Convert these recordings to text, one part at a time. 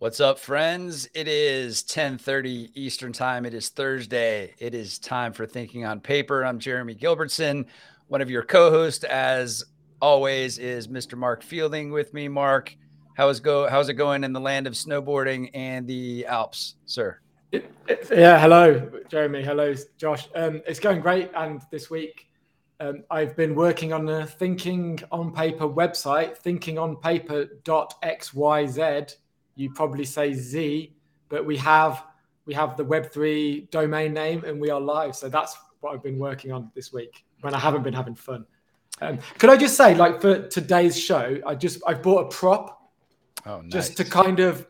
What's up, friends? It is 10:30 Eastern Time. It is Thursday. It is time for Thinking on Paper. I'm Jeremy Gilbertson, one of your co-hosts. As always, is Mr. Mark Fielding with me. Mark, how is go? How's it going in the land of snowboarding and the Alps, sir? It, it, yeah, hello, Jeremy. Hello, Josh. Um, it's going great, and this week um, I've been working on the Thinking on Paper website, thinkingonpaper.xyz you probably say Z, but we have we have the Web3 domain name and we are live. So that's what I've been working on this week when I haven't been having fun. Um, could I just say, like for today's show, I just I bought a prop, oh, nice. just to kind of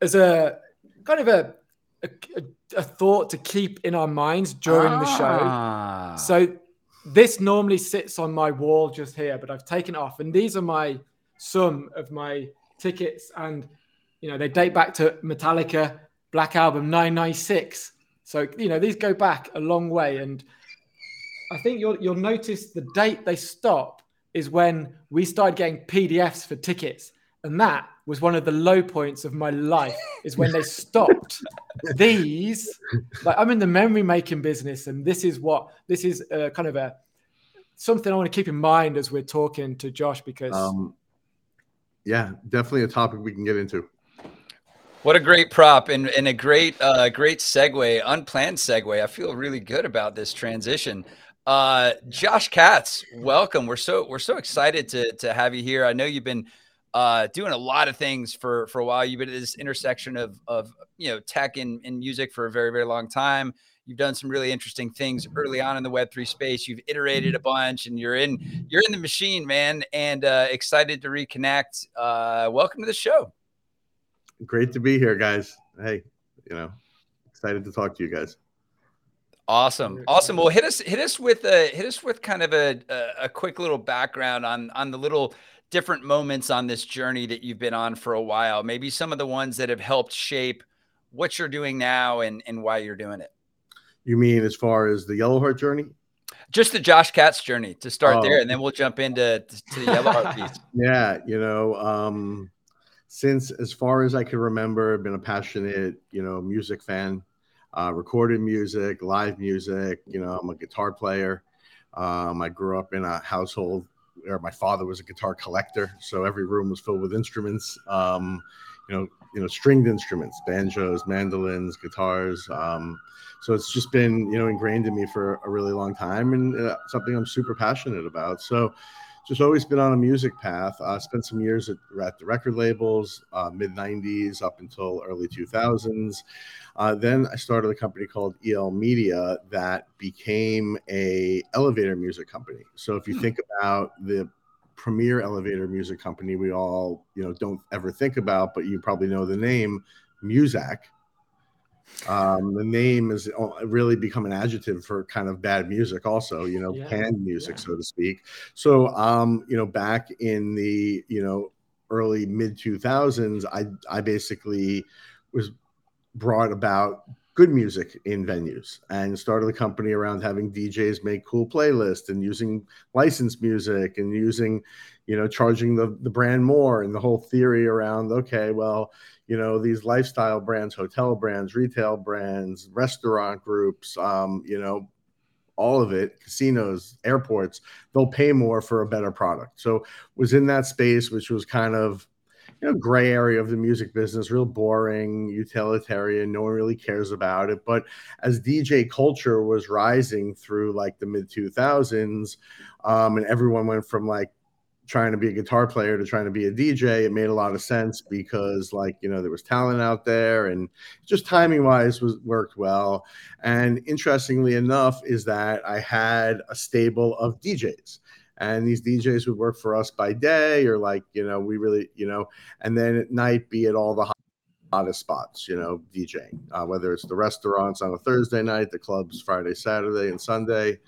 as a kind of a, a, a thought to keep in our minds during ah. the show. Ah. So this normally sits on my wall just here, but I've taken it off, and these are my some of my tickets, and you know they date back to Metallica Black Album 996. So you know these go back a long way, and I think you'll you'll notice the date they stop is when we started getting PDFs for tickets, and that was one of the low points of my life. Is when they stopped these. Like I'm in the memory making business, and this is what this is a, kind of a something I want to keep in mind as we're talking to Josh because. Um, yeah, definitely a topic we can get into. What a great prop and, and a great uh, great segue, unplanned segue. I feel really good about this transition. Uh, Josh Katz, welcome. We're so we're so excited to to have you here. I know you've been uh, doing a lot of things for for a while. You've been at this intersection of of you know tech and, and music for a very very long time. You've done some really interesting things early on in the Web three space. You've iterated a bunch, and you're in you're in the machine, man. And uh, excited to reconnect. Uh, welcome to the show. Great to be here, guys. Hey, you know, excited to talk to you guys. Awesome, awesome. Well, hit us hit us with a hit us with kind of a a, a quick little background on on the little different moments on this journey that you've been on for a while. Maybe some of the ones that have helped shape what you're doing now and and why you're doing it. You mean as far as the Yellow Heart journey? Just the Josh Katz journey to start oh. there, and then we'll jump into to the Yellow Heart piece. Yeah, you know, um, since as far as I can remember, I've been a passionate, you know, music fan, uh, recorded music, live music. You know, I'm a guitar player. Um, I grew up in a household where my father was a guitar collector, so every room was filled with instruments. Um, you know, you know, stringed instruments, banjos, mandolins, guitars. Um, so it's just been you know ingrained in me for a really long time and uh, something i'm super passionate about so just always been on a music path. I uh, spent some years at, at the record labels uh, mid 90s up until early 2000s uh, then i started a company called el media that became a elevator music company. So if you hmm. think about the premier elevator music company we all you know don't ever think about but you probably know the name muzak um, the name has really become an adjective for kind of bad music, also, you know, yeah. canned music, yeah. so to speak. So, um, you know, back in the, you know, early mid 2000s, I, I basically was brought about good music in venues and started a company around having DJs make cool playlists and using licensed music and using, you know, charging the, the brand more and the whole theory around, okay, well, you know these lifestyle brands hotel brands retail brands restaurant groups um, you know all of it casinos airports they'll pay more for a better product. So was in that space which was kind of you know gray area of the music business real boring utilitarian no one really cares about it. But as dj culture was rising through like the mid 2000s um, and everyone went from like trying to be a guitar player to trying to be a DJ, it made a lot of sense because like, you know, there was talent out there and just timing wise was worked well. And interestingly enough is that I had a stable of DJs and these DJs would work for us by day or like, you know, we really, you know, and then at night be at all the hottest spots, you know, DJing, uh, whether it's the restaurants on a Thursday night, the clubs Friday, Saturday, and Sunday.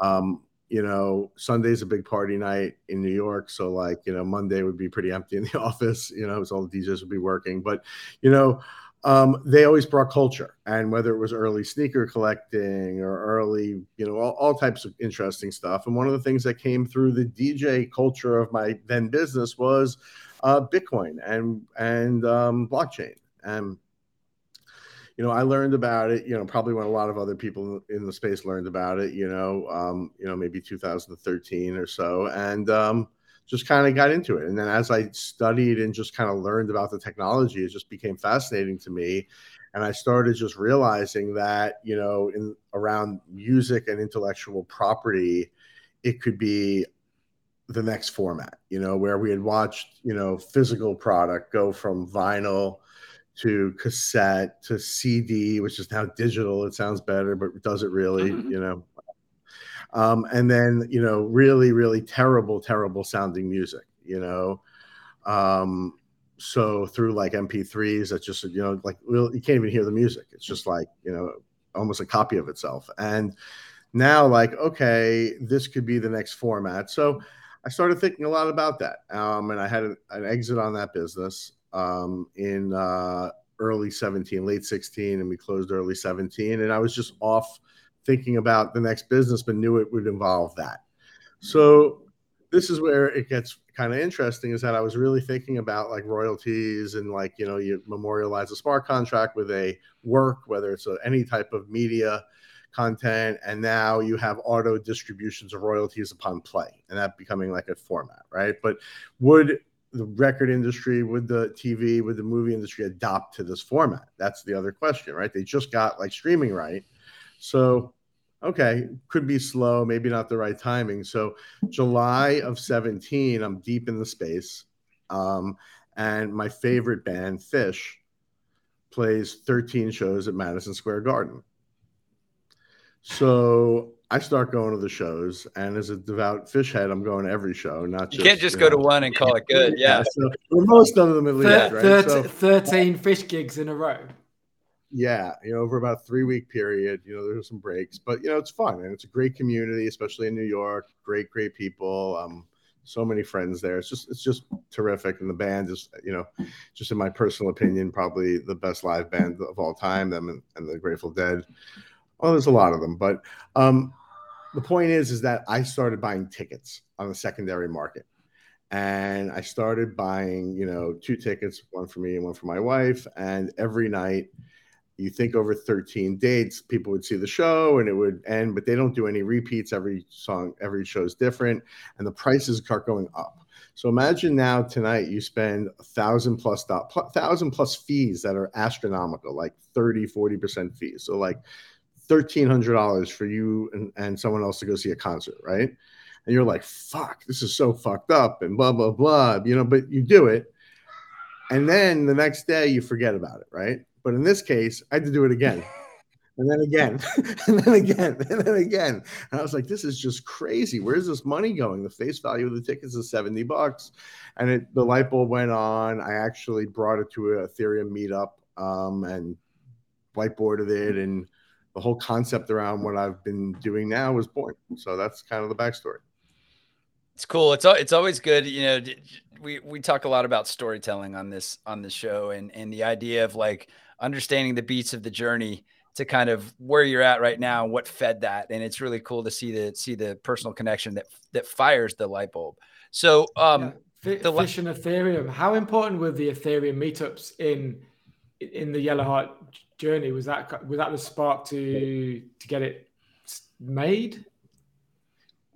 Um, you know, Sunday's a big party night in New York. So, like, you know, Monday would be pretty empty in the office, you know, so all the DJs would be working. But, you know, um, they always brought culture. And whether it was early sneaker collecting or early, you know, all, all types of interesting stuff. And one of the things that came through the DJ culture of my then business was uh, Bitcoin and and um, blockchain. And you know, I learned about it. You know, probably when a lot of other people in the space learned about it. You know, um, you know, maybe 2013 or so, and um, just kind of got into it. And then as I studied and just kind of learned about the technology, it just became fascinating to me. And I started just realizing that, you know, in around music and intellectual property, it could be the next format, you know, where we had watched, you know, physical product go from vinyl to cassette to CD, which is now digital. It sounds better, but does it really, mm-hmm. you know? Um, and then, you know, really, really terrible, terrible sounding music, you know? Um, so through like MP3s, that's just, you know, like you can't even hear the music. It's just like, you know, almost a copy of itself. And now, like, okay, this could be the next format. So, I started thinking a lot about that. Um, and I had an, an, exit on that business um, in uh, early 17, late 16, and we closed early 17. And I was just off thinking about the next business, but knew it would involve that. So this is where it gets kind of interesting is that I was really thinking about like royalties and like, you know, you memorialize a smart contract with a work, whether it's a, any type of media content and now you have auto distributions of royalties upon play and that becoming like a format right but would the record industry would the tv would the movie industry adopt to this format? That's the other question right? They just got like streaming right. So okay could be slow maybe not the right timing. So july of 17 i'm deep in the space um, and my favorite band Phish plays 13 shows at madison square garden. So I start going to the shows, and as a devout Phish head, I'm going to every show. Not just you can't just you go know, to one and call it good. Yeah, yeah so, most of them at least. Thir- right? so, Thirteen Phish gigs in a row. Yeah, you know, over about three week period. You know, there's some breaks, but you know, it's fun and it's a great community, especially in New York. Great, great people. Um, so many friends there. It's just it's just terrific, and the band is you know, just in my personal opinion, probably the best live band of all time. Them and, and the Grateful Dead. Well, there's a lot of them, but um, the point is, is that I started buying tickets on the secondary market, and I started buying, you know, two tickets, one for me and one for my wife, and every night. You think over 13 dates, people would see the show and it would end, but they don't do any repeats. Every song, every show is different, and the prices start going up. So imagine now tonight you spend a thousand plus thousand plus fees that are astronomical, like 30, 40% fees. So like thirteen hundred dollars for you and, and someone else to go see a concert, right? And you're like, fuck, this is so fucked up and blah blah blah, you know, but you do it. And then the next day you forget about it, right? But in this case, I had to do it again. And then again, and then again, and then again. And I was like, this is just crazy. Where's this money going? The face value of the tickets is 70 bucks. And it, the light bulb went on. I actually brought it to a Ethereum meetup um, and whiteboarded it and the whole concept around what I've been doing now was born. So that's kind of the backstory. It's cool. It's it's always good. You know, we we talk a lot about storytelling on this on the show, and and the idea of like understanding the beats of the journey to kind of where you're at right now, what fed that, and it's really cool to see the see the personal connection that that fires the light bulb. So, um, yeah. the Phish and Ethereum. How important were the Ethereum meetups in in the Yellow Heart journey was that was that the spark to to get it made?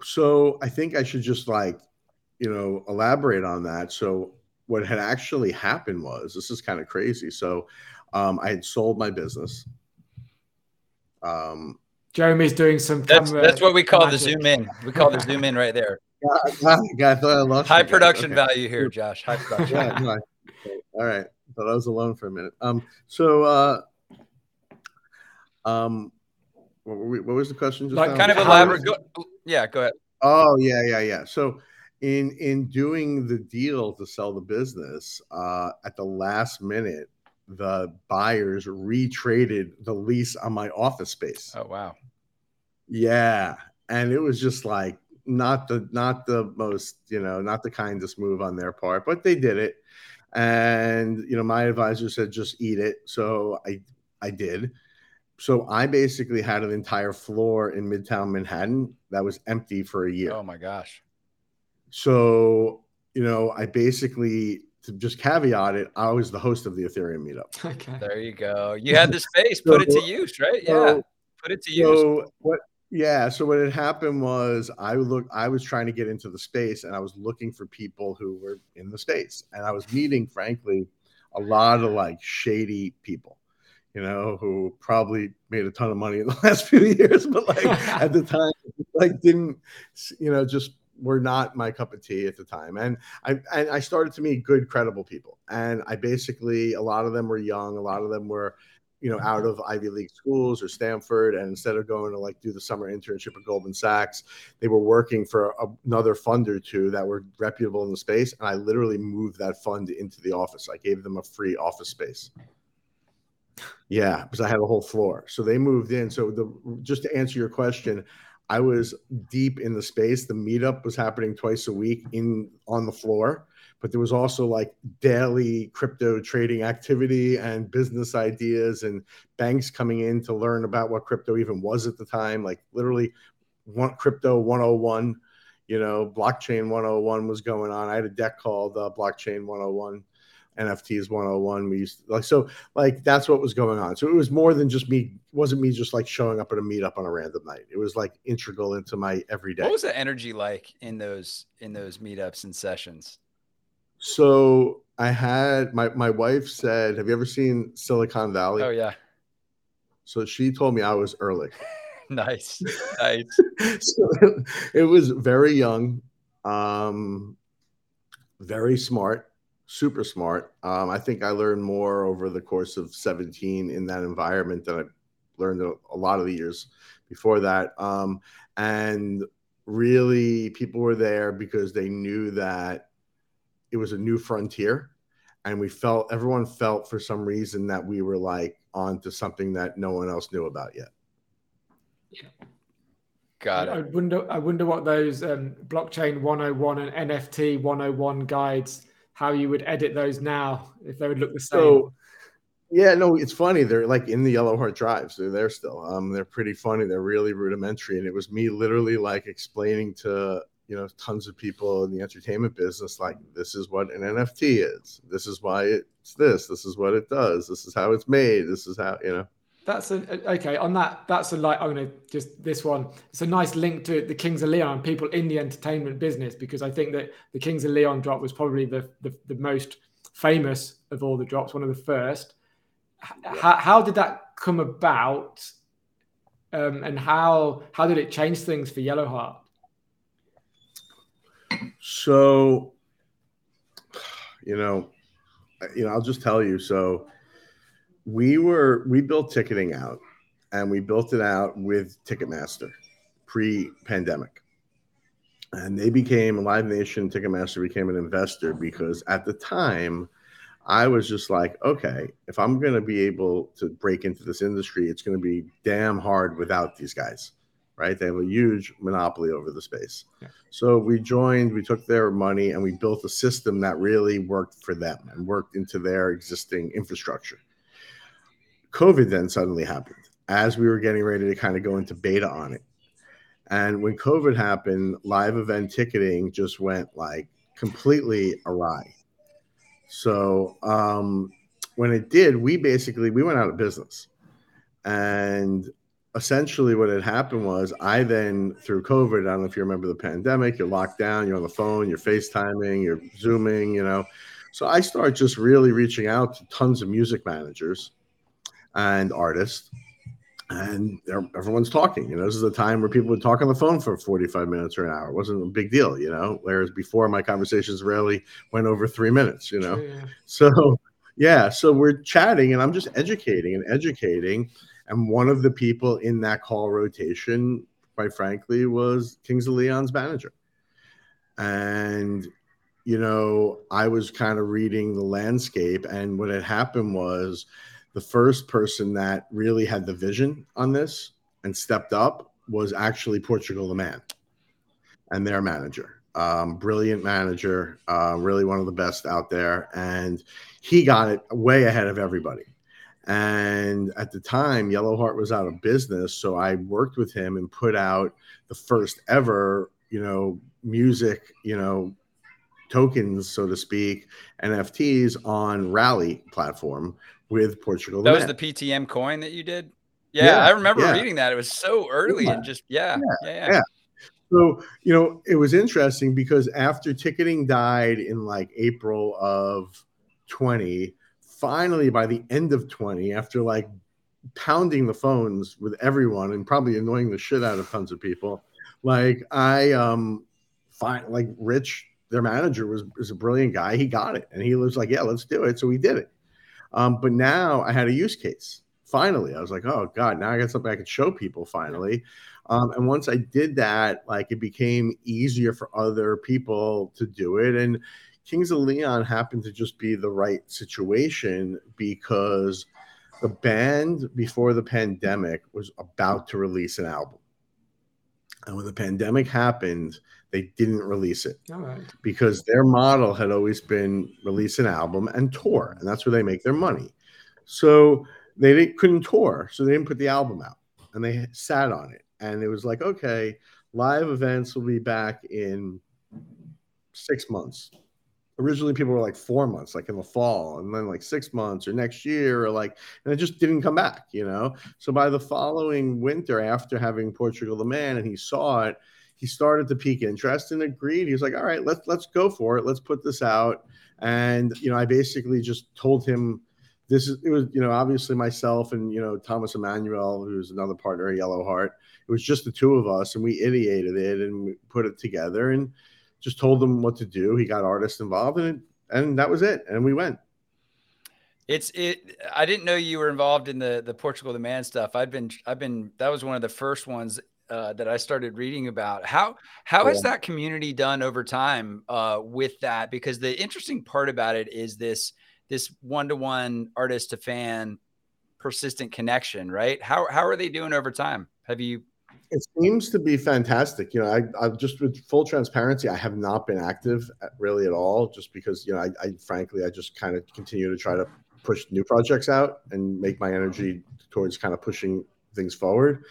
So i think i should just like you know elaborate on that. So what had actually happened was this is kind of crazy. So um, i had sold my business. Um, jeremy's doing some that's, that's what we call magic. the zoom in. We call the zoom in right there. God, God, I high production okay. value here josh. High production. Yeah, no, all right. Thought I was alone for a minute. Um, so uh, um, what, we, what was the question? Just like kind of elaborate. Go, yeah, go ahead. Oh yeah, yeah, yeah. So in in doing the deal to sell the business, uh, at the last minute, the buyers retraded the lease on my office space. Oh wow. Yeah, and it was just like not the not the most you know not the kindest move on their part, but they did it. And you know, my advisor said just eat it, so I I did so I basically had an entire floor in Midtown Manhattan that was empty for a year. Oh my gosh. So, you know, I basically to just caveat it, I was the host of the Ethereum meetup. Okay. There you go. You had the space, put it to use, right? Yeah. Put it to use. So what yeah, so what had happened was I look I was trying to get into the space and I was looking for people who were in the space. And I was meeting, frankly, a lot of like shady people, you know, who probably made a ton of money in the last few years, but like at the time, like didn't, you know, just were not my cup of tea at the time. And I and I started to meet good, credible people. And I basically a lot of them were young, a lot of them were you know, out of Ivy League schools or Stanford, and instead of going to like do the summer internship at Goldman Sachs, they were working for a, another fund or two that were reputable in the space. And I literally moved that fund into the office. I gave them a free office space. Yeah, because I had a whole floor. So they moved in. So the just to answer your question, I was deep in the space. The meetup was happening twice a week in on the floor but there was also like daily crypto trading activity and business ideas and banks coming in to learn about what crypto even was at the time like literally one crypto 101 you know blockchain 101 was going on i had a deck called uh, blockchain 101 nfts 101 we used to, like so like that's what was going on so it was more than just me wasn't me just like showing up at a meetup on a random night it was like integral into my everyday what was the energy like in those in those meetups and sessions so I had my my wife said, "Have you ever seen Silicon Valley?" Oh yeah. So she told me I was early. nice, nice. so it was very young, um, very smart, super smart. Um, I think I learned more over the course of 17 in that environment than I learned a, a lot of the years before that. Um, and really, people were there because they knew that it was a new frontier and we felt everyone felt for some reason that we were like on to something that no one else knew about yet yeah got it i wonder i wonder what those um, blockchain 101 and nft 101 guides how you would edit those now if they would look the same. so, yeah no it's funny. They're like in the yellow heart drives they're there still um they're pretty funny. They're really rudimentary and it was me literally like explaining to you know tons of people in the entertainment business like this is what an nft is. This is why it's this. This is what it does. This is how it's made. This is how you know that's a okay on that that's a like i'm gonna just this one it's a nice link to the kings of leon people in the entertainment business because i think that the kings of leon drop was probably the the, the most famous of all the drops one of the first how, how did that come about um, and how how did it change things for yellowheart so, you know, you know, I'll just tell you. So, we were we built ticketing out, and we built it out with Ticketmaster pre-pandemic, and they became Live Nation. Ticketmaster became an investor because at the time. I was just like, okay, if I'm going to be able to break into this industry, it's going to be damn hard without these guys right? They have a huge monopoly over the space. Yeah. So we joined, we took their money, and we built a system that really worked for them and worked into their existing infrastructure. COVID then suddenly happened as we were getting ready to kind of go into beta on it. And when COVID happened, live event ticketing just went like completely awry. So um, when it did, we basically we went out of business, and essentially what had happened was I then through COVID, I don't know if you remember the pandemic, you're locked down, you're on the phone, you're FaceTiming, you're zooming, you know. So I started just really reaching out to tons of music managers and artists. And everyone's talking. You know, this is a time where people would talk on the phone for 45 minutes or an hour. It wasn't a big deal, you know. Whereas before, my conversations rarely went over three minutes, you know. Yeah. So, yeah, so we're chatting and I'm just educating and educating and one of the people in that call rotation, quite frankly, was Kings of Leon's manager. And, you know, I was kind of reading the landscape. And what had happened was the first person that really had the vision on this and stepped up was actually Portugal the Man and their manager. Um, brilliant manager, uh, really one of the best out there. And he got it way ahead of everybody. And at the time, Yellowheart was out of business. So I worked with him and put out the first ever, you know, music, you know, tokens, so to speak, NFTs on Rally platform with Portugal. That was the PTM coin that you did. Yeah, yeah I remember yeah. reading that. It was so early and just yeah, yeah, yeah. So you know, it was interesting because after ticketing died in like April of 20, finally by the end of 20, after like pounding the phones with everyone and probably annoying the shit out of tons of people, like I um find like Rich, their manager was was a brilliant guy. He got it and he was like, Yeah, let's do it. So we did it. Um, but now I had a use case. Finally, I was like, oh God, now I got something I could show people finally. Um, and once I did that, like it became easier for other people to do it. And Kings of Leon happened to just be the right situation because the band before the pandemic was about to release an album. And when the pandemic happened, they didn't release it because their model had always been release an album and tour, and that's where they make their money. So they couldn't tour, so they didn't put the album out, and they sat on it. And it was like, okay, live events will be back in six months. Originally, people were like four months, like in the fall, and then like six months or next year, or like, and it just didn't come back, you know. So by the following winter, after having Portugal the Man, and he saw it, he started to pique interest and agreed. He was like, "All right, let's let's go for it. Let's put this out." And you know, I basically just told him this is it was you know obviously myself and you know Thomas Emmanuel, who's another partner at Yellow Heart. It was just the two of us, and we ideated it and we put it together and just told them what to do. He got artists involved, and and that was it. And we went. It's it. I didn't know you were involved in the the Portugal the Man stuff. I've been I've been that was one of the first ones uh, that I started reading about. How how yeah. has that community done over time uh, with that? Because the interesting part about it is this this one to one artist to fan persistent connection, right? How how are they doing over time? Have you? It seems to be fantastic. You know, I I've just with full transparency, I have not been active at, really at all, just because you know I, I frankly I just kind of continue to try to push new projects out and make my energy towards kind of pushing things forward.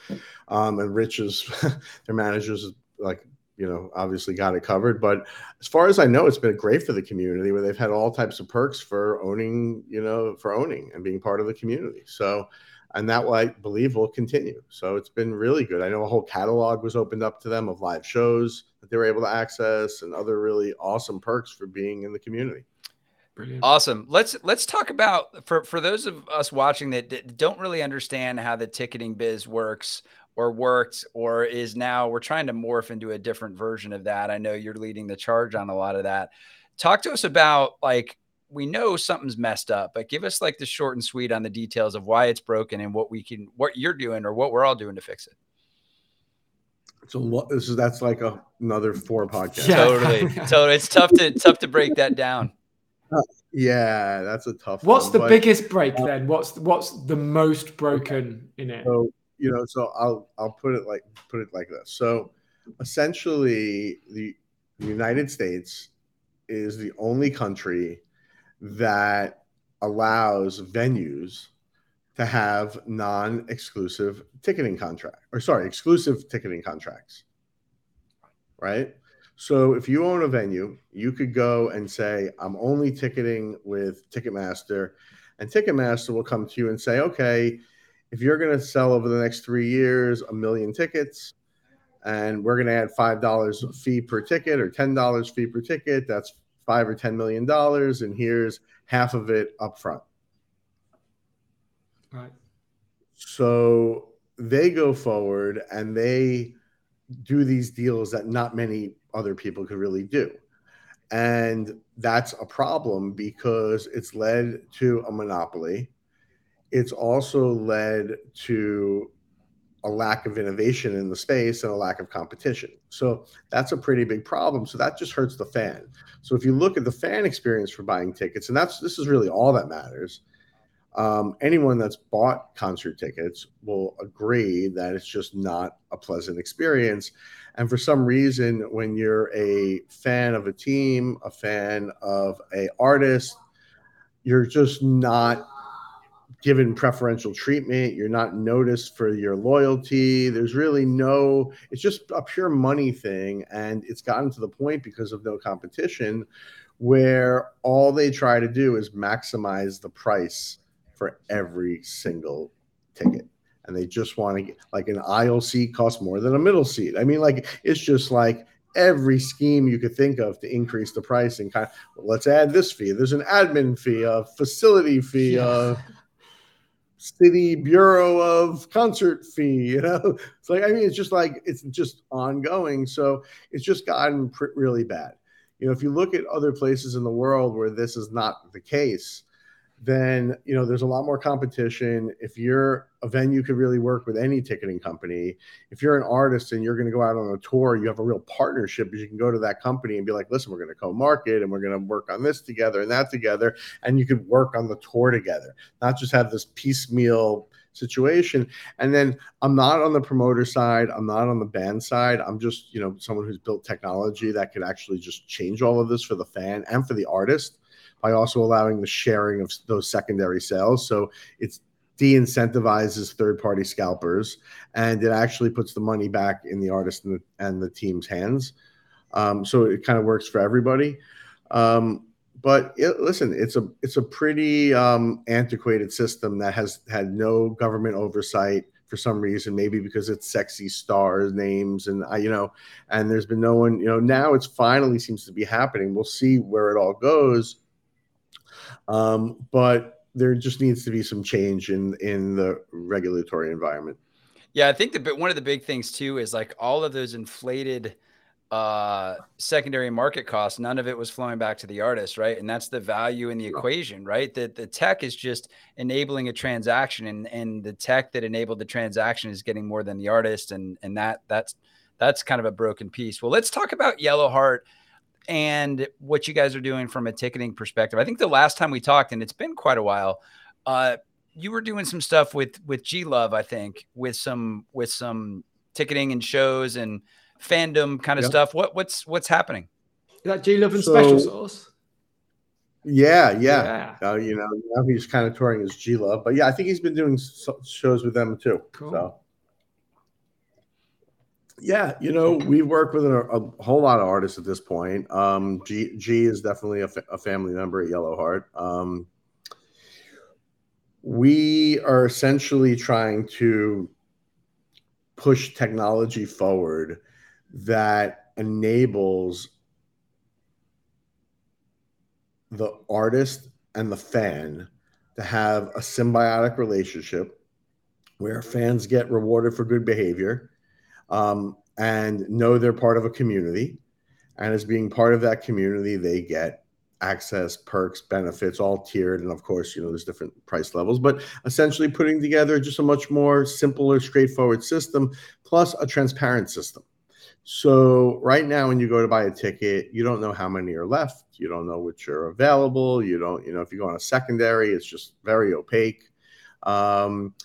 Um, and Rich is their managers like you know obviously got it covered. But as far as I know, it's been great for the community where they've had all types of perks for owning you know for owning and being part of the community. So. And that I believe will continue. So it's been really good. I know a whole catalog was opened up to them of live shows that they were able to access and other really awesome perks for being in the community. Brilliant. Awesome. Let's let's talk about for for those of us watching that don't really understand how the ticketing biz works or worked or is now we're trying to morph into a different version of that. I know you're leading the charge on a lot of that. Talk to us about like we know something's messed up, but give us like the short and sweet on the details of why it's broken and what we can what you're doing or what we're all doing to fix it. So this is that's like a, another four podcast. Yeah. Totally. so it's tough to tough to break that down. Yeah, that's a tough. What's one, the but, biggest break uh, then? What's what's the most broken in it? So you know, so I'll I'll put it like put it like this. So essentially, the United States is the only country that allows venues to have non-exclusive ticketing contract or sorry exclusive ticketing contracts right so if you own a venue, you could go and say, I'm only ticketing with Ticketmaster, and Ticketmaster will come to you and say, okay, if you're going to sell over the next three years a million tickets, and we're going to add five dollars fee per ticket or ten dollars fee per ticket, that's five or ten million dollars, and here's half of it up front. Right. So they go forward and they do these deals that not many other people could really do. And that's a problem because it's led to a monopoly. It's also led to a lack of innovation in the space and a lack of competition. So that's a pretty big problem. So that just hurts the fan. So if you look at the fan experience for buying tickets, and that's this is really all that matters. Um, anyone that's bought concert tickets will agree that it's just not a pleasant experience. And for some reason, when you're a fan of a team, a fan of a artist, you're just not given preferential treatment. You're not noticed for your loyalty. There's really no, it's just a pure money thing. And it's gotten to the point because of no competition where all they try to do is maximize the price for every single ticket. And they just want to get like an aisle seat costs more than a middle seat. I mean, like, it's just like, every scheme you could think of to increase the pricing. kind of well, let's add this fee. There's an admin fee, a facility fee, yeah. a city bureau of concert fee you know it's like i mean it's just like it's just ongoing so it's just gotten pr- really bad you know if you look at other places in the world where this is not the case then you know there's a lot more competition. If you're a venue could really work with any ticketing company if you're an artist and you're going to go out on a tour you have a real partnership you can go to that company and be like listen we're going to co-market and we're going to work on this together and that together and you could work on the tour together not just have this piecemeal situation. And then i'm not on the promoter side i'm not on the band side i'm just you know someone who's built technology that could actually just change all of this for the fan and for the artist by also allowing the sharing of those secondary sales. So it's de-incentivizes third-party scalpers, and it actually puts the money back in the artist and the, and the team's hands. Um, so it kind of works for everybody. Um, but it, listen, it's a it's a pretty um, antiquated system that has had no government oversight for some reason. Maybe because it's sexy stars names, and I, you know, and there's been no one. You know, now it's finally seems to be happening. We'll see where it all goes. Um, but there just needs to be some change in in the regulatory environment. Yeah, I think the one of the big things too is like all of those inflated uh secondary market costs none of it was flowing back to the artist right? And that's the value in the equation right? That the tech is just enabling a transaction and and the tech that enabled the transaction is getting more than the artist and and that that's that's kind of a broken piece. Well let's talk about yellow heart and what you guys are doing from a ticketing perspective. I think the last time we talked, and it's been quite a while, uh, you were doing some stuff with with G Love, I think, with some with some ticketing and shows and fandom kind of yep. stuff. What what's what's happening? Is that G Love and so, Special Sauce. Yeah, yeah. yeah. Uh, you know, now he's kind of touring as G Love, but yeah, I think he's been doing so- shows with them too. Cool. So yeah, you know, we work with a, a, whole lot of artists at this point. Um, G, G is definitely a, fa- a family member at Yellowheart. Um, we are essentially trying to push technology forward that enables the artist and the fan to have a symbiotic relationship where fans get rewarded for good behavior um, and know they're part of a community. And as being part of that community, they get access, perks, benefits, all tiered. And of course, you know, there's different price levels, but essentially putting together just a much more simpler, straightforward system, plus a transparent system. So right now, when you go to buy a ticket, you don't know how many are left. You don't know which are available. You don't, you know, if you go on a secondary, it's just very opaque. Um,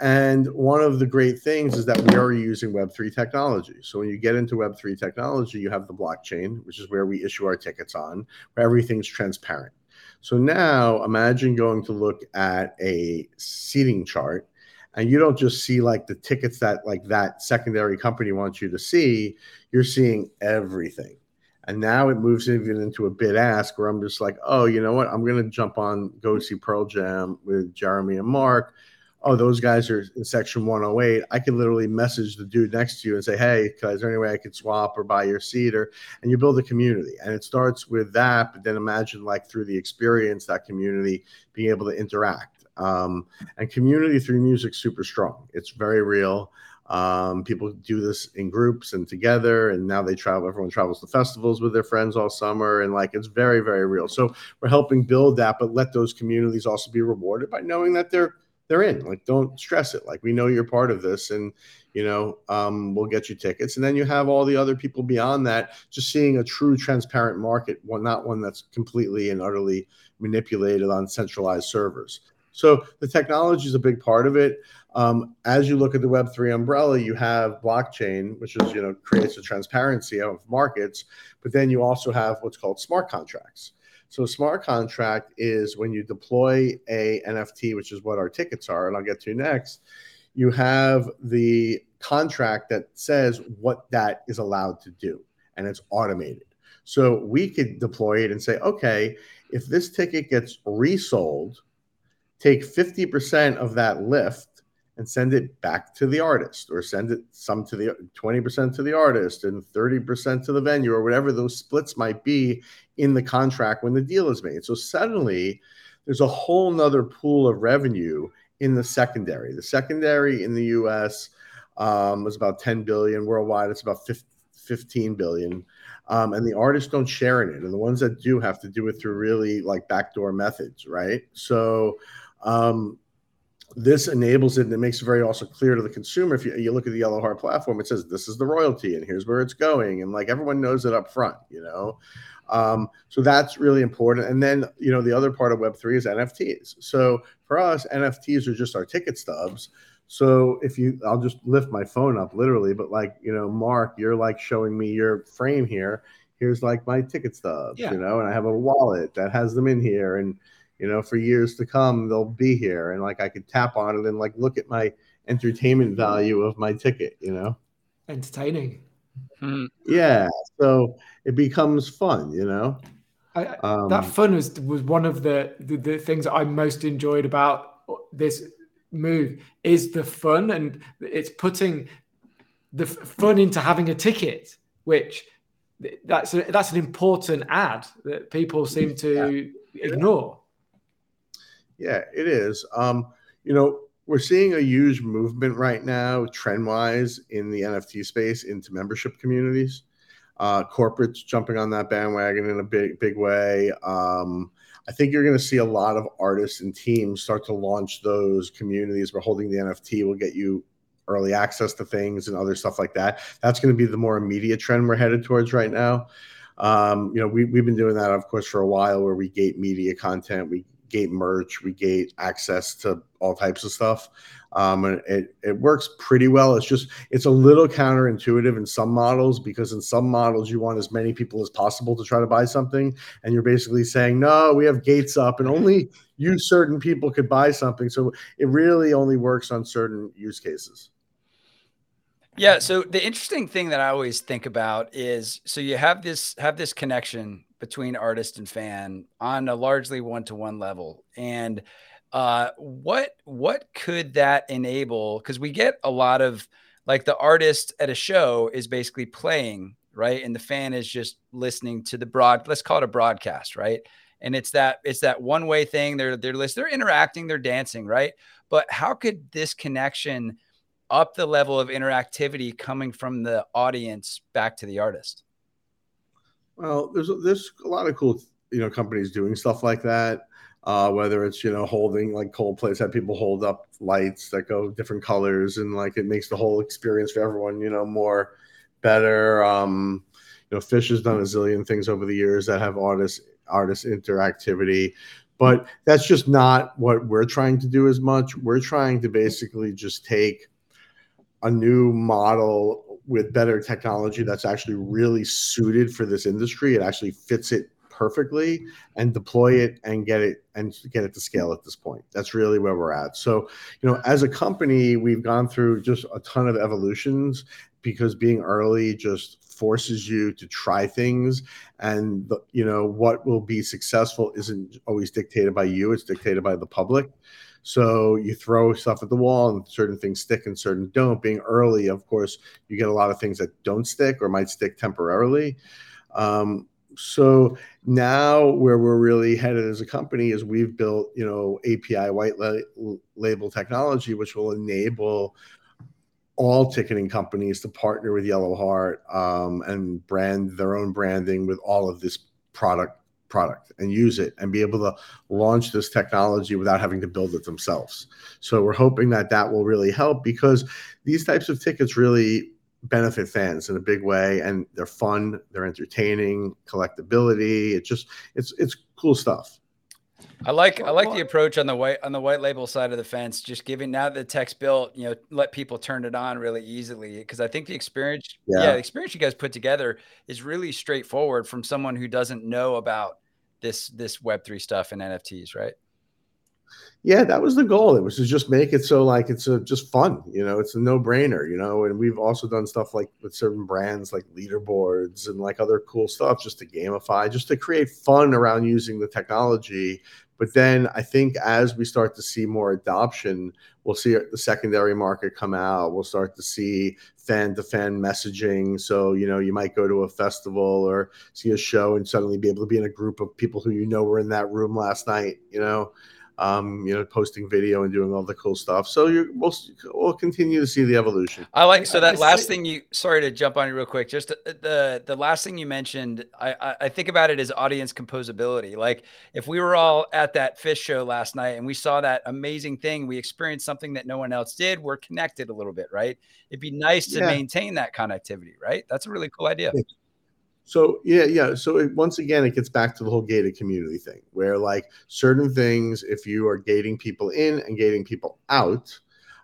and one of the great things is that we are using Web3 technology. So when you get into Web3 technology, you have the blockchain, which is where we issue our tickets on, where everything's transparent. So now imagine going to look at a seating chart and you don't just see like the tickets that like that secondary company wants you to see, you're seeing everything. And now it moves even into a bid ask where I'm just like, oh, you know what? I'm going to jump on, go see Pearl Jam with Jeremy and Mark oh, those guys are in section 108, I can literally message the dude next to you and say, hey, is there any way I could swap or buy your seat? Or, and you build a community. And it starts with that, but then imagine like through the experience, that community being able to interact. Um, and community through music super strong. It's very real. Um, people do this in groups and together, and now they travel. Everyone travels to festivals with their friends all summer, and like it's very, very real. So we're helping build that, but let those communities also be rewarded by knowing that they're they're in. Like, don't stress it. Like, we know you're part of this, and you know, um, we'll get you tickets. And then you have all the other people beyond that, just seeing a true transparent market, one not one that's completely and utterly manipulated on centralized servers. So the technology is a big part of it. Um, as you look at the Web three umbrella, you have blockchain, which is you know creates a transparency of markets, but then you also have what's called smart contracts. So a smart contract is when you deploy a NFT, which is what our tickets are, and I'll get to next. You have the contract that says what that is allowed to do, and it's automated. So we could deploy it and say, okay, if this ticket gets resold, take 50% of that lift and send it back to the artist or send it some to the 20% to the artist and 30% to the venue or whatever those splits might be in the contract when the deal is made. So suddenly there's a whole nother pool of revenue in the secondary. The secondary in the US um, about 10 billion worldwide. It's about 15 billion. Um, and the artists don't share in it. And the ones that do have to do it through really like backdoor methods, right? So um, this enables it and it makes it very also clear to the consumer. If you, you look at the Yellow Heart platform, it says this is the royalty and here's where it's going. And like everyone knows it up front, you know? Um, so that's really important. And then, you know, the other part of Web3 is NFTs. So for us, NFTs are just our ticket stubs. So if you, I'll just lift my phone up literally, but like, you know, Mark, you're like showing me your frame here. Here's like my ticket stubs, yeah. you know, and I have a wallet that has them in here. And, you know, for years to come, they'll be here. And like I could tap on it and like look at my entertainment value of my ticket, you know? Entertaining. Hmm. Yeah. So it becomes fun, you know? I, um, that fun was was one of the, the, the things I most enjoyed about this move is the fun and it's putting the fun into having a ticket, which that's a, that's an important ad that people seem to yeah. ignore. Yeah, it is. Um, you know, we're seeing a huge movement right now, trend wise, in the NFT space into membership communities. Uh, corporates jumping on that bandwagon in a big, big way. Um, I think you're going to see a lot of artists and teams start to launch those communities where holding the NFT will get you early access to things and other stuff like that. That's going to be the more immediate trend we're headed towards right now. Um, you know, we, we've been doing that, of course, for a while where we gate media content, we gate merch, we gate access to all types of stuff. Um, and it, it works pretty well. It's just it's a little counterintuitive in some models because in some models you want as many people as possible to try to buy something, and you're basically saying no, we have gates up, and only you certain people could buy something. So it really only works on certain use cases. Yeah. So the interesting thing that I always think about is so you have this have this connection between artist and fan on a largely one-to-one level. And uh, what what could that enable? Because we get a lot of like the artist at a show is basically playing right? And the fan is just listening to the broad let's call it a broadcast right? And it's that it's that one way thing. They're they're listening they're interacting they're dancing right? But how could this connection up the level of interactivity coming from the audience back to the artist well, there's there's a lot of cool you know companies doing stuff like that. Uh, whether it's you know holding like Coldplay's had people hold up lights that go different colors and like it makes the whole experience for everyone you know more better. Um, you know, Phish has done a zillion things over the years that have artist artist interactivity, but that's just not what we're trying to do as much. We're trying to basically just take a new model with better technology that's actually really suited for this industry. It actually fits it perfectly and deploy it and get it and get it to scale at this point. That's really where we're at. So, you know, as a company, we've gone through just a ton of evolutions because being early just forces you to try things and the, you know what will be successful isn't always dictated by you it's dictated by the public so you throw stuff at the wall and certain things stick and certain don't. Being early, of course, you get a lot of things that don't stick or might stick temporarily. Um, so now where we're really headed as a company is we've built, you know, API white la- label technology, which will enable all ticketing companies to partner with Yellow Heart um, and brand their own branding with all of this product product and use it and be able to launch this technology without having to build it themselves. So we're hoping that that will really help because these types of tickets really benefit fans in a big way and they're fun, they're entertaining, collectability, it just it's it's cool stuff. I like I like the approach on the white on the white label side of the fence. Just giving now that the tech's built, you know, let people turn it on really easily. Because I think the experience, yeah. yeah, the experience you guys put together is really straightforward from someone who doesn't know about this this Web3 stuff and NFTs, right? Yeah, that was the goal. It was to just make it so like it's a, just fun, you know, it's a no brainer, you know. And we've also done stuff like with certain brands like leaderboards and like other cool stuff just to gamify, just to create fun around using the technology. But then I think as we start to see more adoption, we'll see the secondary market come out. We'll start to see fan to fan messaging. So, you know, you might go to a festival or see a show and suddenly be able to be in a group of people who you know were in that room last night, you know um, you know, posting video and doing all the cool stuff. So you we'll we'll continue to see the evolution. I like so that last thing you. Sorry to jump on you real quick. Just the the, the last thing you mentioned. I, I think about it as audience composability. Like if we were all at that Phish show last night and we saw that amazing thing, we experienced something that no one else did. We're connected a little bit, right? It'd be nice to yeah. maintain that connectivity, right? That's a really cool idea. So yeah, yeah. So it, once again, it gets back to the whole gated community thing, where like certain things, if you are gating people in and gating people out,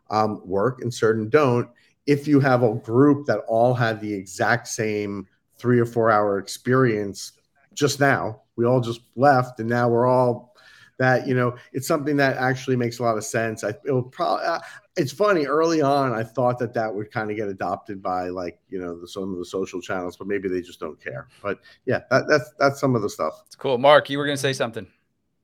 um, work, and certain don't. If you have a group that all had the exact same three or four hour experience just now, we all just left, and now we're all that you know it's something that actually makes a lot of sense. I it'll probably uh, it's funny early on i thought that that would kind of get adopted by like you know the, some of the social channels but maybe they just don't care. But yeah that, that's that's some of the stuff. It's cool. Mark you were going to say something.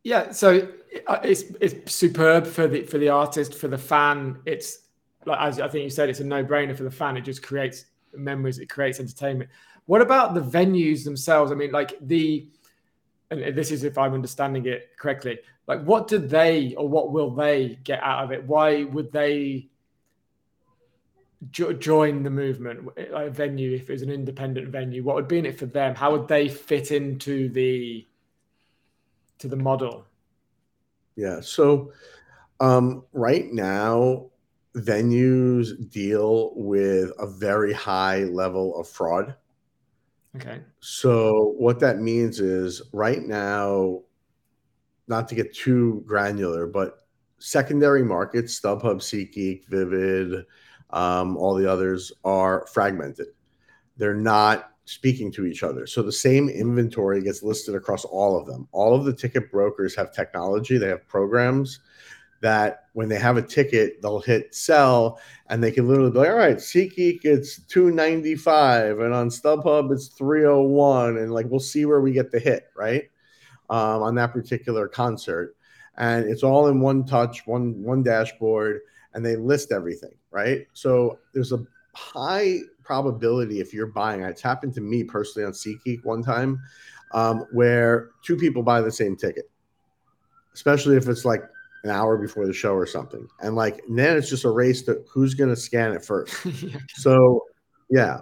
Yeah so uh, it's it's superb for the for the artist for the fan. It's like as i think you said it's a no-brainer for the fan. It just creates memories it creates entertainment. What about the venues themselves? I mean like the and this is if i'm understanding it correctly like what did they or what will they get out of it? Why would they jo- join the movement like a venue if it was an independent venue? What would be in it for them? How would they fit into the to the model? Yeah so um right now venues deal with a very high level of fraud okay so what that means is right now not to get too granular, but secondary markets, StubHub, SeatGeek, Vivid, um, all the others are fragmented. They're not speaking to each other. So the same inventory gets listed across all of them. All of the ticket brokers have technology, they have programs that when they have a ticket, they'll hit sell and they can literally be like, all right, SeatGeek, it's 295 and on StubHub, it's 301. And like, we'll see where we get the hit, right? um, on that particular concert, and it's all in one touch, one one dashboard, and they list everything, right? So there's a high probability if you're buying. It's happened to me personally on SeatGeek one time, um, where two people buy the same ticket, especially if it's like an hour before the show or something, and like and then it's just a race to who's going to scan it first. so yeah,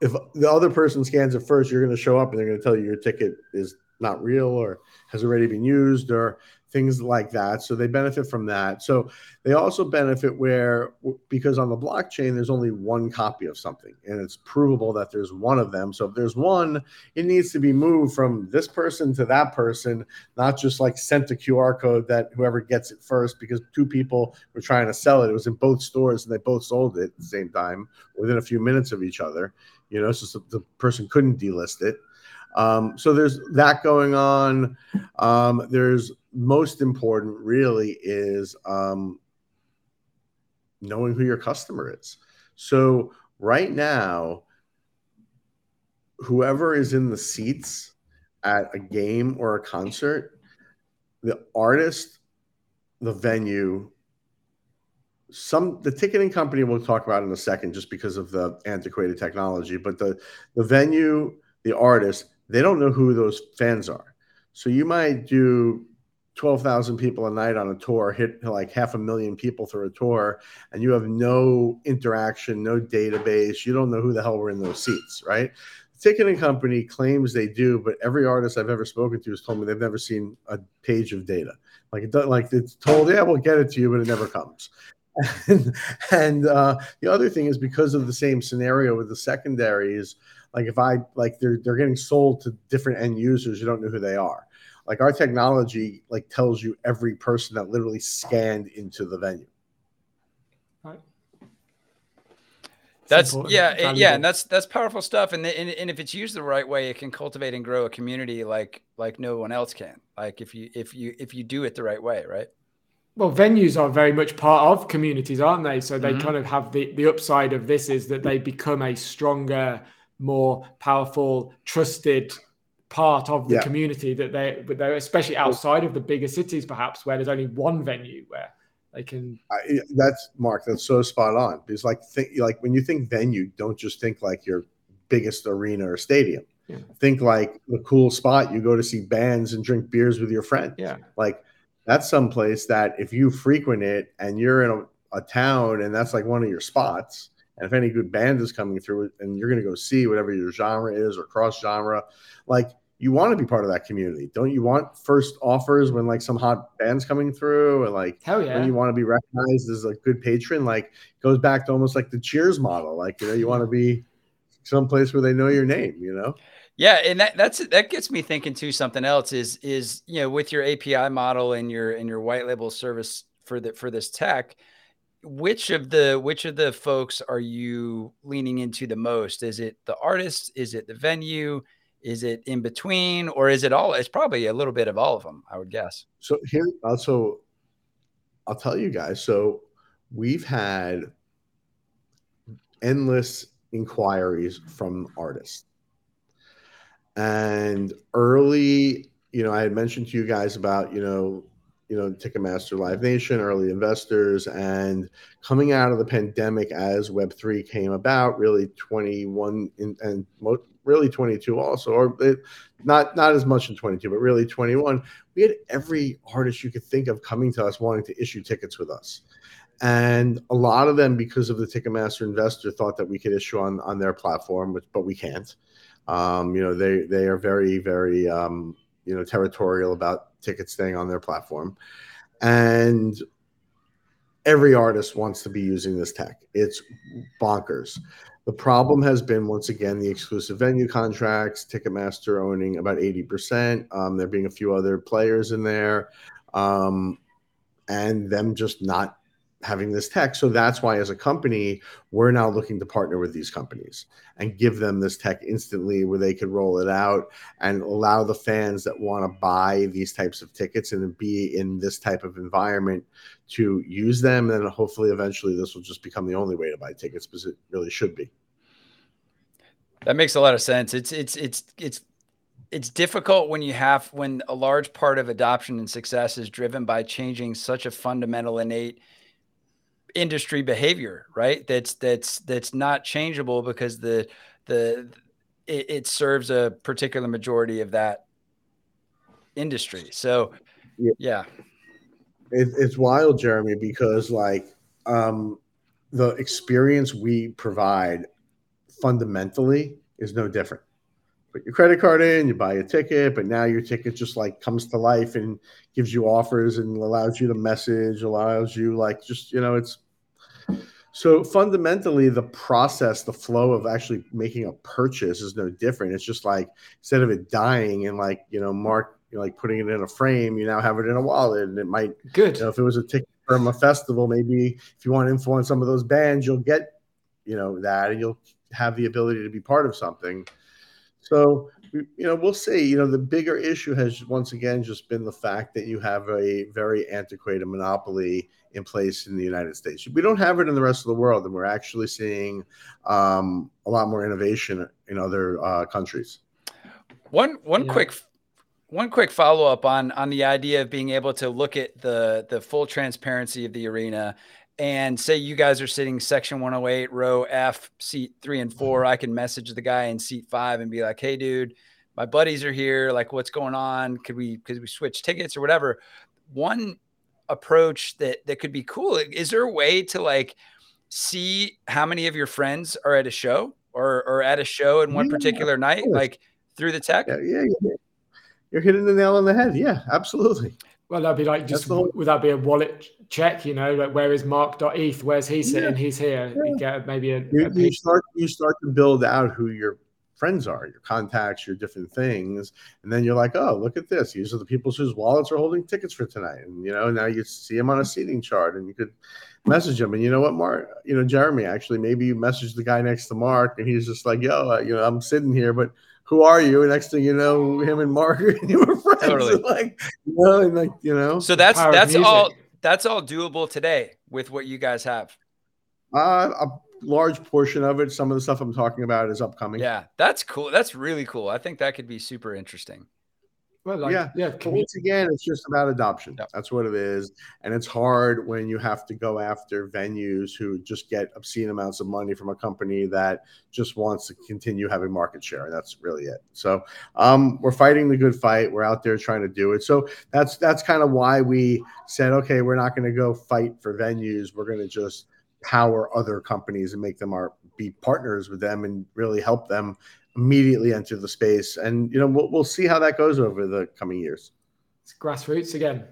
if the other person scans it first, you're going to show up and they're going to tell you your ticket is not real or has already been used or things like that. So they benefit from that. So they also benefit where, because on the blockchain, there's only one copy of something and it's provable that there's one of them. So if there's one, it needs to be moved from this person to that person, not just like sent a QR code that whoever gets it first, because two people were trying to sell it. It was in both stores and they both sold it at the same time within a few minutes of each other. You know, so the person couldn't delist it. Um, so there's that going on. Um, there's most important, really, is um, knowing who your customer is. So right now, whoever is in the seats at a game or a concert, the artist, the venue, some the ticketing company we'll talk about in a second just because of the antiquated technology but the the venue the artist they don't know who those fans are. So you might do 12,000 people a night on a tour, hit like half a million people through a tour, and you have no interaction, no database. You don't know who the hell were in those seats, right? The ticketing company claims they do, but every artist I've ever spoken to has told me they've never seen a page of data. Like it, like it's told, yeah, we'll get it to you, but it never comes. and, and uh, the other thing is because of the same scenario with the secondaries, like if I like they're they're getting sold to different end users, you don't know who they are. Like our technology like tells you every person that literally scanned into the venue. that's yeah it, yeah and that's that's powerful stuff and, the, and and if it's used the right way it can cultivate and grow a community like like no one else can. Like if you if you if you do it the right way right? Well venues are very much part of communities aren't they? So they mm-hmm. kind of have the the upside of this is that they become a stronger more powerful trusted part of the yeah. community that they but they're especially outside of the bigger cities perhaps where there's only one venue where they can. I, that's Mark. That's so spot on. Because like think like when you think venue, don't just think like your biggest arena or stadium. Yeah. Think like the cool spot you go to see bands and drink beers with your friends. Yeah. Like that's someplace that if you frequent it and you're in a, a town and that's like one of your spots, and if any good band is coming through and you're going to go see whatever your genre is or cross genre, like you want to be part of that community. Don't you want first offers when like some hot bands coming through and like Hell yeah. when you want to be recognized as a good patron? Like goes back to almost like the cheers model. Like, you know, you want to be someplace where they know your name, you know? Yeah, and that that's that gets me thinking too. Something else is is you know with your API model and your and your white label service for the for this tech, which of the which of the folks are you leaning into the most? Is it the artist? Is it the venue? Is it in between, or is it all? It's probably a little bit of all of them, I would guess. So here, uh, also, I'll tell you guys. So we've had endless inquiries from artists, and early, you know, I had mentioned to you guys about you know you know, Ticketmaster Live Nation, early investors, and coming out of the pandemic as Web3 came about, really 21 in, and really 22 also, or it, not not as much in 22, but really 21. We had every artist you could think of coming to us wanting to issue tickets with us. And a lot of them, because of the Ticketmaster investor, thought that we could issue on on their platform, but, but we can't. Um, you know, they they are very very um, you know territorial about tickets staying on their platform, and every artist wants to be using this tech. It's bonkers. The problem has been once again the exclusive venue contracts, Ticketmaster owning about 80%, um, there being a few other players in there, um, and them just not having this tech. So that's why, as a company, we're now looking to partner with these companies and give them this tech instantly where they could roll it out and allow the fans that want to buy these types of tickets and be in this type of environment to use them. And hopefully, eventually, this will just become the only way to buy tickets because it really should be. That makes a lot of sense. It's, it's, it's, it's, it's difficult when you have when a large part of adoption and success is driven by changing such a fundamental innate industry behavior, right? That's that's that's not changeable because the the it, it serves a particular majority of that industry. So yeah. yeah. It, it's wild, Jeremy, because like um the experience we provide fundamentally is no different. Put your credit card in, you buy a ticket, but now your ticket just like comes to life and gives you offers and allows you to message, allows you like just you know, it's so fundamentally the process, the flow of actually making a purchase is no different. It's just like instead of it dying and like, you know, Mark you know, like putting it in a frame, you now have it in a wallet and it might good. You know, if it was a ticket from a festival, maybe if you want to influence some of those bands, you'll get, you know, that and you'll have the ability to be part of something. So, you know, we'll see. You know, the bigger issue has once again just been the fact that you have a very antiquated monopoly in place in the United States. We don't have it in the rest of the world, and we're actually seeing um, a lot more innovation in other uh, countries. One one yeah. quick one quick follow up on on the idea of being able to look at the the full transparency of the arena and say you guys are sitting section 108 row F seat 3 and 4 mm-hmm. I can message the guy in seat 5 and be like hey dude my buddies are here. Like what's going on? Could we could we switch tickets or whatever? One approach that that could be cool is there a way to like see how many of your friends are at a show or or at a show in one yeah, particular night like through the tech? Yeah, yeah, yeah. You're hitting the nail on the head. Yeah absolutely well, that'd be like just would that be a wallet check? You know, like where is Mark.eth? Where's he sitting? Yeah. He's here. Yeah. You get maybe a, you, a you, start you start to build out who your friends are, your contacts, your different things. And then you're like, oh, look at this. These are the people whose wallets are holding tickets for tonight. And, you know, now you see them on a seating chart and you could message them. And you know what, Mark, you know, Jeremy, actually, maybe you message the guy next to Mark and he's just like, yo, uh, you know, I'm sitting here, but who are you? And next thing you know, him and Mark and you were friends. Totally. like, you know, and like, you know. So that's that's all that's all doable today with what you guys have. Uh, a large portion of it. Some of the stuff I'm talking about is upcoming. Yeah, that's cool. That's really cool. I think that could be super interesting. Well, like, yeah, yeah. Once again, it's just about adoption. Yep. That's what it is, and it's hard when you have to go after venues who just get obscene amounts of money from a company that just wants to continue having market share, and that's really it. So, um, we're fighting the good fight. We're out there trying to do it. So that's that's kind of why we said, okay, we're not going to go fight for venues. We're going to just power other companies and make them our be partners with them and really help them immediately enter the space. And you know, we'll, we'll see how that goes over the coming years. It's grassroots again.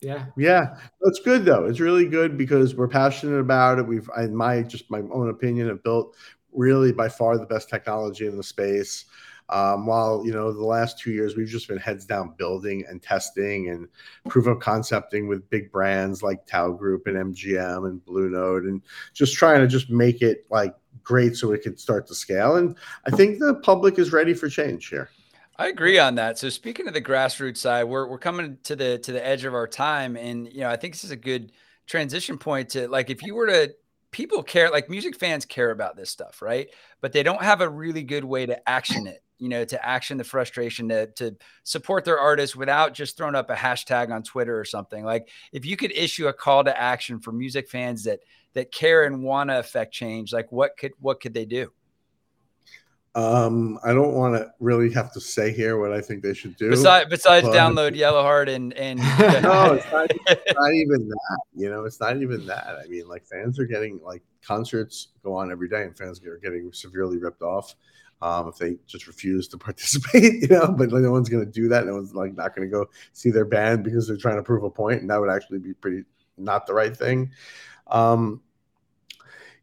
Yeah. Yeah. That's good though. It's really good because we're passionate about it. We've in my just my own opinion have built really by far the best technology in the space. Um, while you know the last two years we've just been heads down building and testing and proof of concepting with big brands like Tao Group and MGM and Blue Note and just trying to just make it like great so it could start to scale. And I think the public is ready for change here. I agree on that. So speaking of the grassroots side, we're we're coming to the to the edge of our time, and you know I think this is a good transition point to like if you were to people care like music fans care about this stuff, right? But they don't have a really good way to action it you know, to action the frustration to to support their artists without just throwing up a hashtag on Twitter or something. Like if you could issue a call to action for music fans that that care and want to affect change, like what could what could they do? Um, I don't want to really have to say here what I think they should do. Besides, besides but, download Yellowheart and and no, it's not, it's not, even that. You know, it's not even that. I mean, like fans are getting like concerts go on every day, and fans are getting severely ripped off um, if they just refuse to participate, you know, but no one's going to do that. No one's like not going to go see their band because they're trying to prove a point, and that would actually be pretty not the right thing. Um,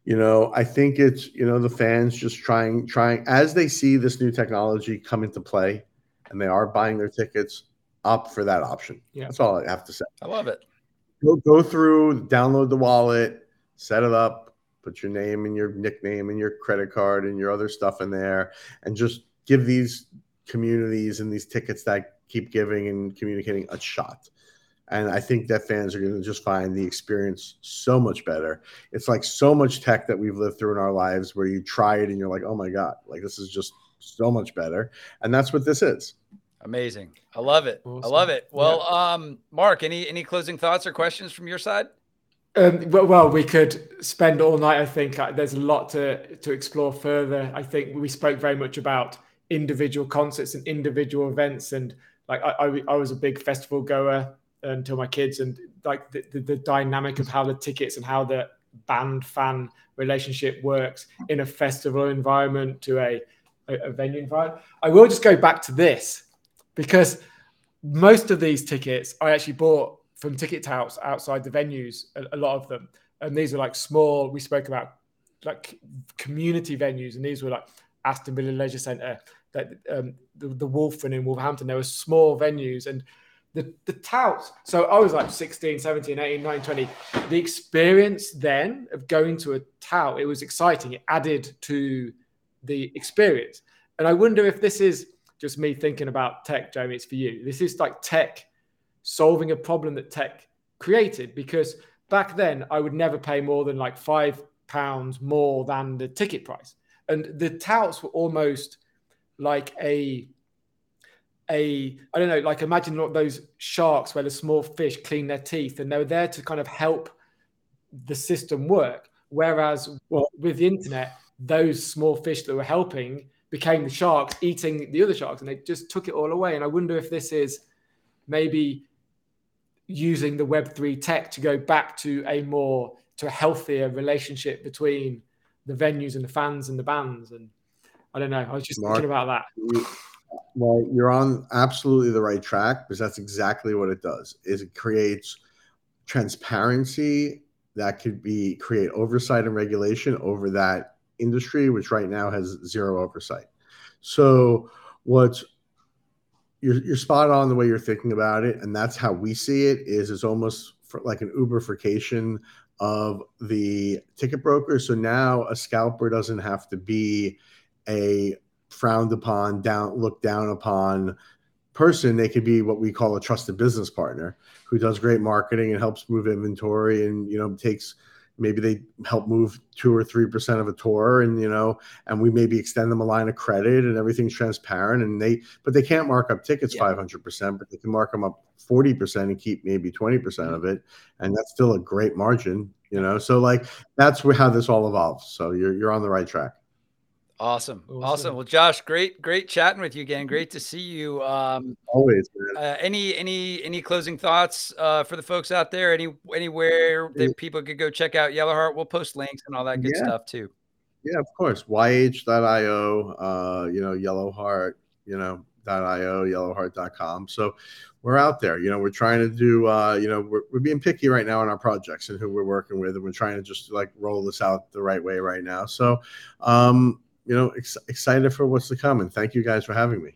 you know, I think it's you know the fans just trying trying as they see this new technology come into play, and they are buying their tickets up for that option. Yeah, that's all I have to say. I love it. Go go through, download the wallet, set it up, put your name and your nickname and your credit card and your other stuff in there and just give these communities and these tickets that keep giving and communicating a shot. And i think that fans are going to just find the experience so much better. It's like so much tech that we've lived through in our lives where you try it and you're like oh my god like this is just so much better. And that's what this is. Amazing. I love it. Awesome. i love it. Well yeah. um mark any any closing thoughts or questions from your side um, well, we could spend all night. I think there's a lot to to explore further. I think we spoke very much about individual concerts and individual events, and like I, I, was a big festival goer until my kids, and like the, the, the dynamic of how the tickets and how the band fan relationship works in a festival environment to a, a, a venue environment. I will just go back to this because most of these tickets I actually bought from ticket touts outside the venues, a, a, lot of them. And these are like small, we spoke about like community venues, and these were like Aston Villa Leisure Centre, that um, the, the Wulfrun in Wolverhampton. There were small venues and the, the touts. So I was like 16, 17, 18, 19, 20. The experience then of going to a tout, it was exciting. It added to the experience. And I wonder if this is just me thinking about tech, Jamie, it's for you. This is like tech solving a problem that tech created because back then I would never pay more than like five pounds more than the ticket price. And the touts were almost like a a I don't know, like imagine those sharks where the small fish clean their teeth and they were there to kind of help the system work. Whereas well, with the internet, those small fish that were helping became the sharks eating the other sharks and they just took it all away. And I wonder if this is maybe using the Web3 tech to go back to a more to a healthier relationship between the venues and the fans and the bands. And I don't know. I was just Mark, thinking about that. well, you're on absolutely the right track because that's exactly what it does. Is it creates transparency that could be create oversight and regulation over that industry, which right now has zero oversight. So what's you're, you're spot on the way you're thinking about it, and that's how we see it. Is it's almost like an Uberification of the ticket broker. So now a scalper doesn't have to be a frowned upon, down looked down upon person. They could be what we call a trusted business partner who does great marketing and helps move inventory and you know takes maybe they help move two or three percent of a tour and you know and we maybe extend them a line of credit and everything's transparent and they but they can't mark up tickets yeah. 500% but they can mark them up 40% and keep maybe 20% mm hmm of it. And that's still a great margin you know? So like that's how this all evolves. So you're, you're on the right track Awesome. awesome. Awesome. Well, Josh, great, great chatting with you again. Great to see you. Um, Always. Uh, any, any, any closing thoughts uh, for the folks out there? Any, anywhere that people could go check out Yellowheart? We'll post links and all that good yeah. stuff too. Yeah, of course. YH.io, uh, you know, Yellowheart, you know, .io, yellowheart.com. So we're out there. You know, we're trying to do, uh, you know, we're, we're being picky right now on our projects and who we're working with. And we're trying to just like roll this out the right way right now. So, um, you know, ex- excited for what's to come. And thank you guys for having me.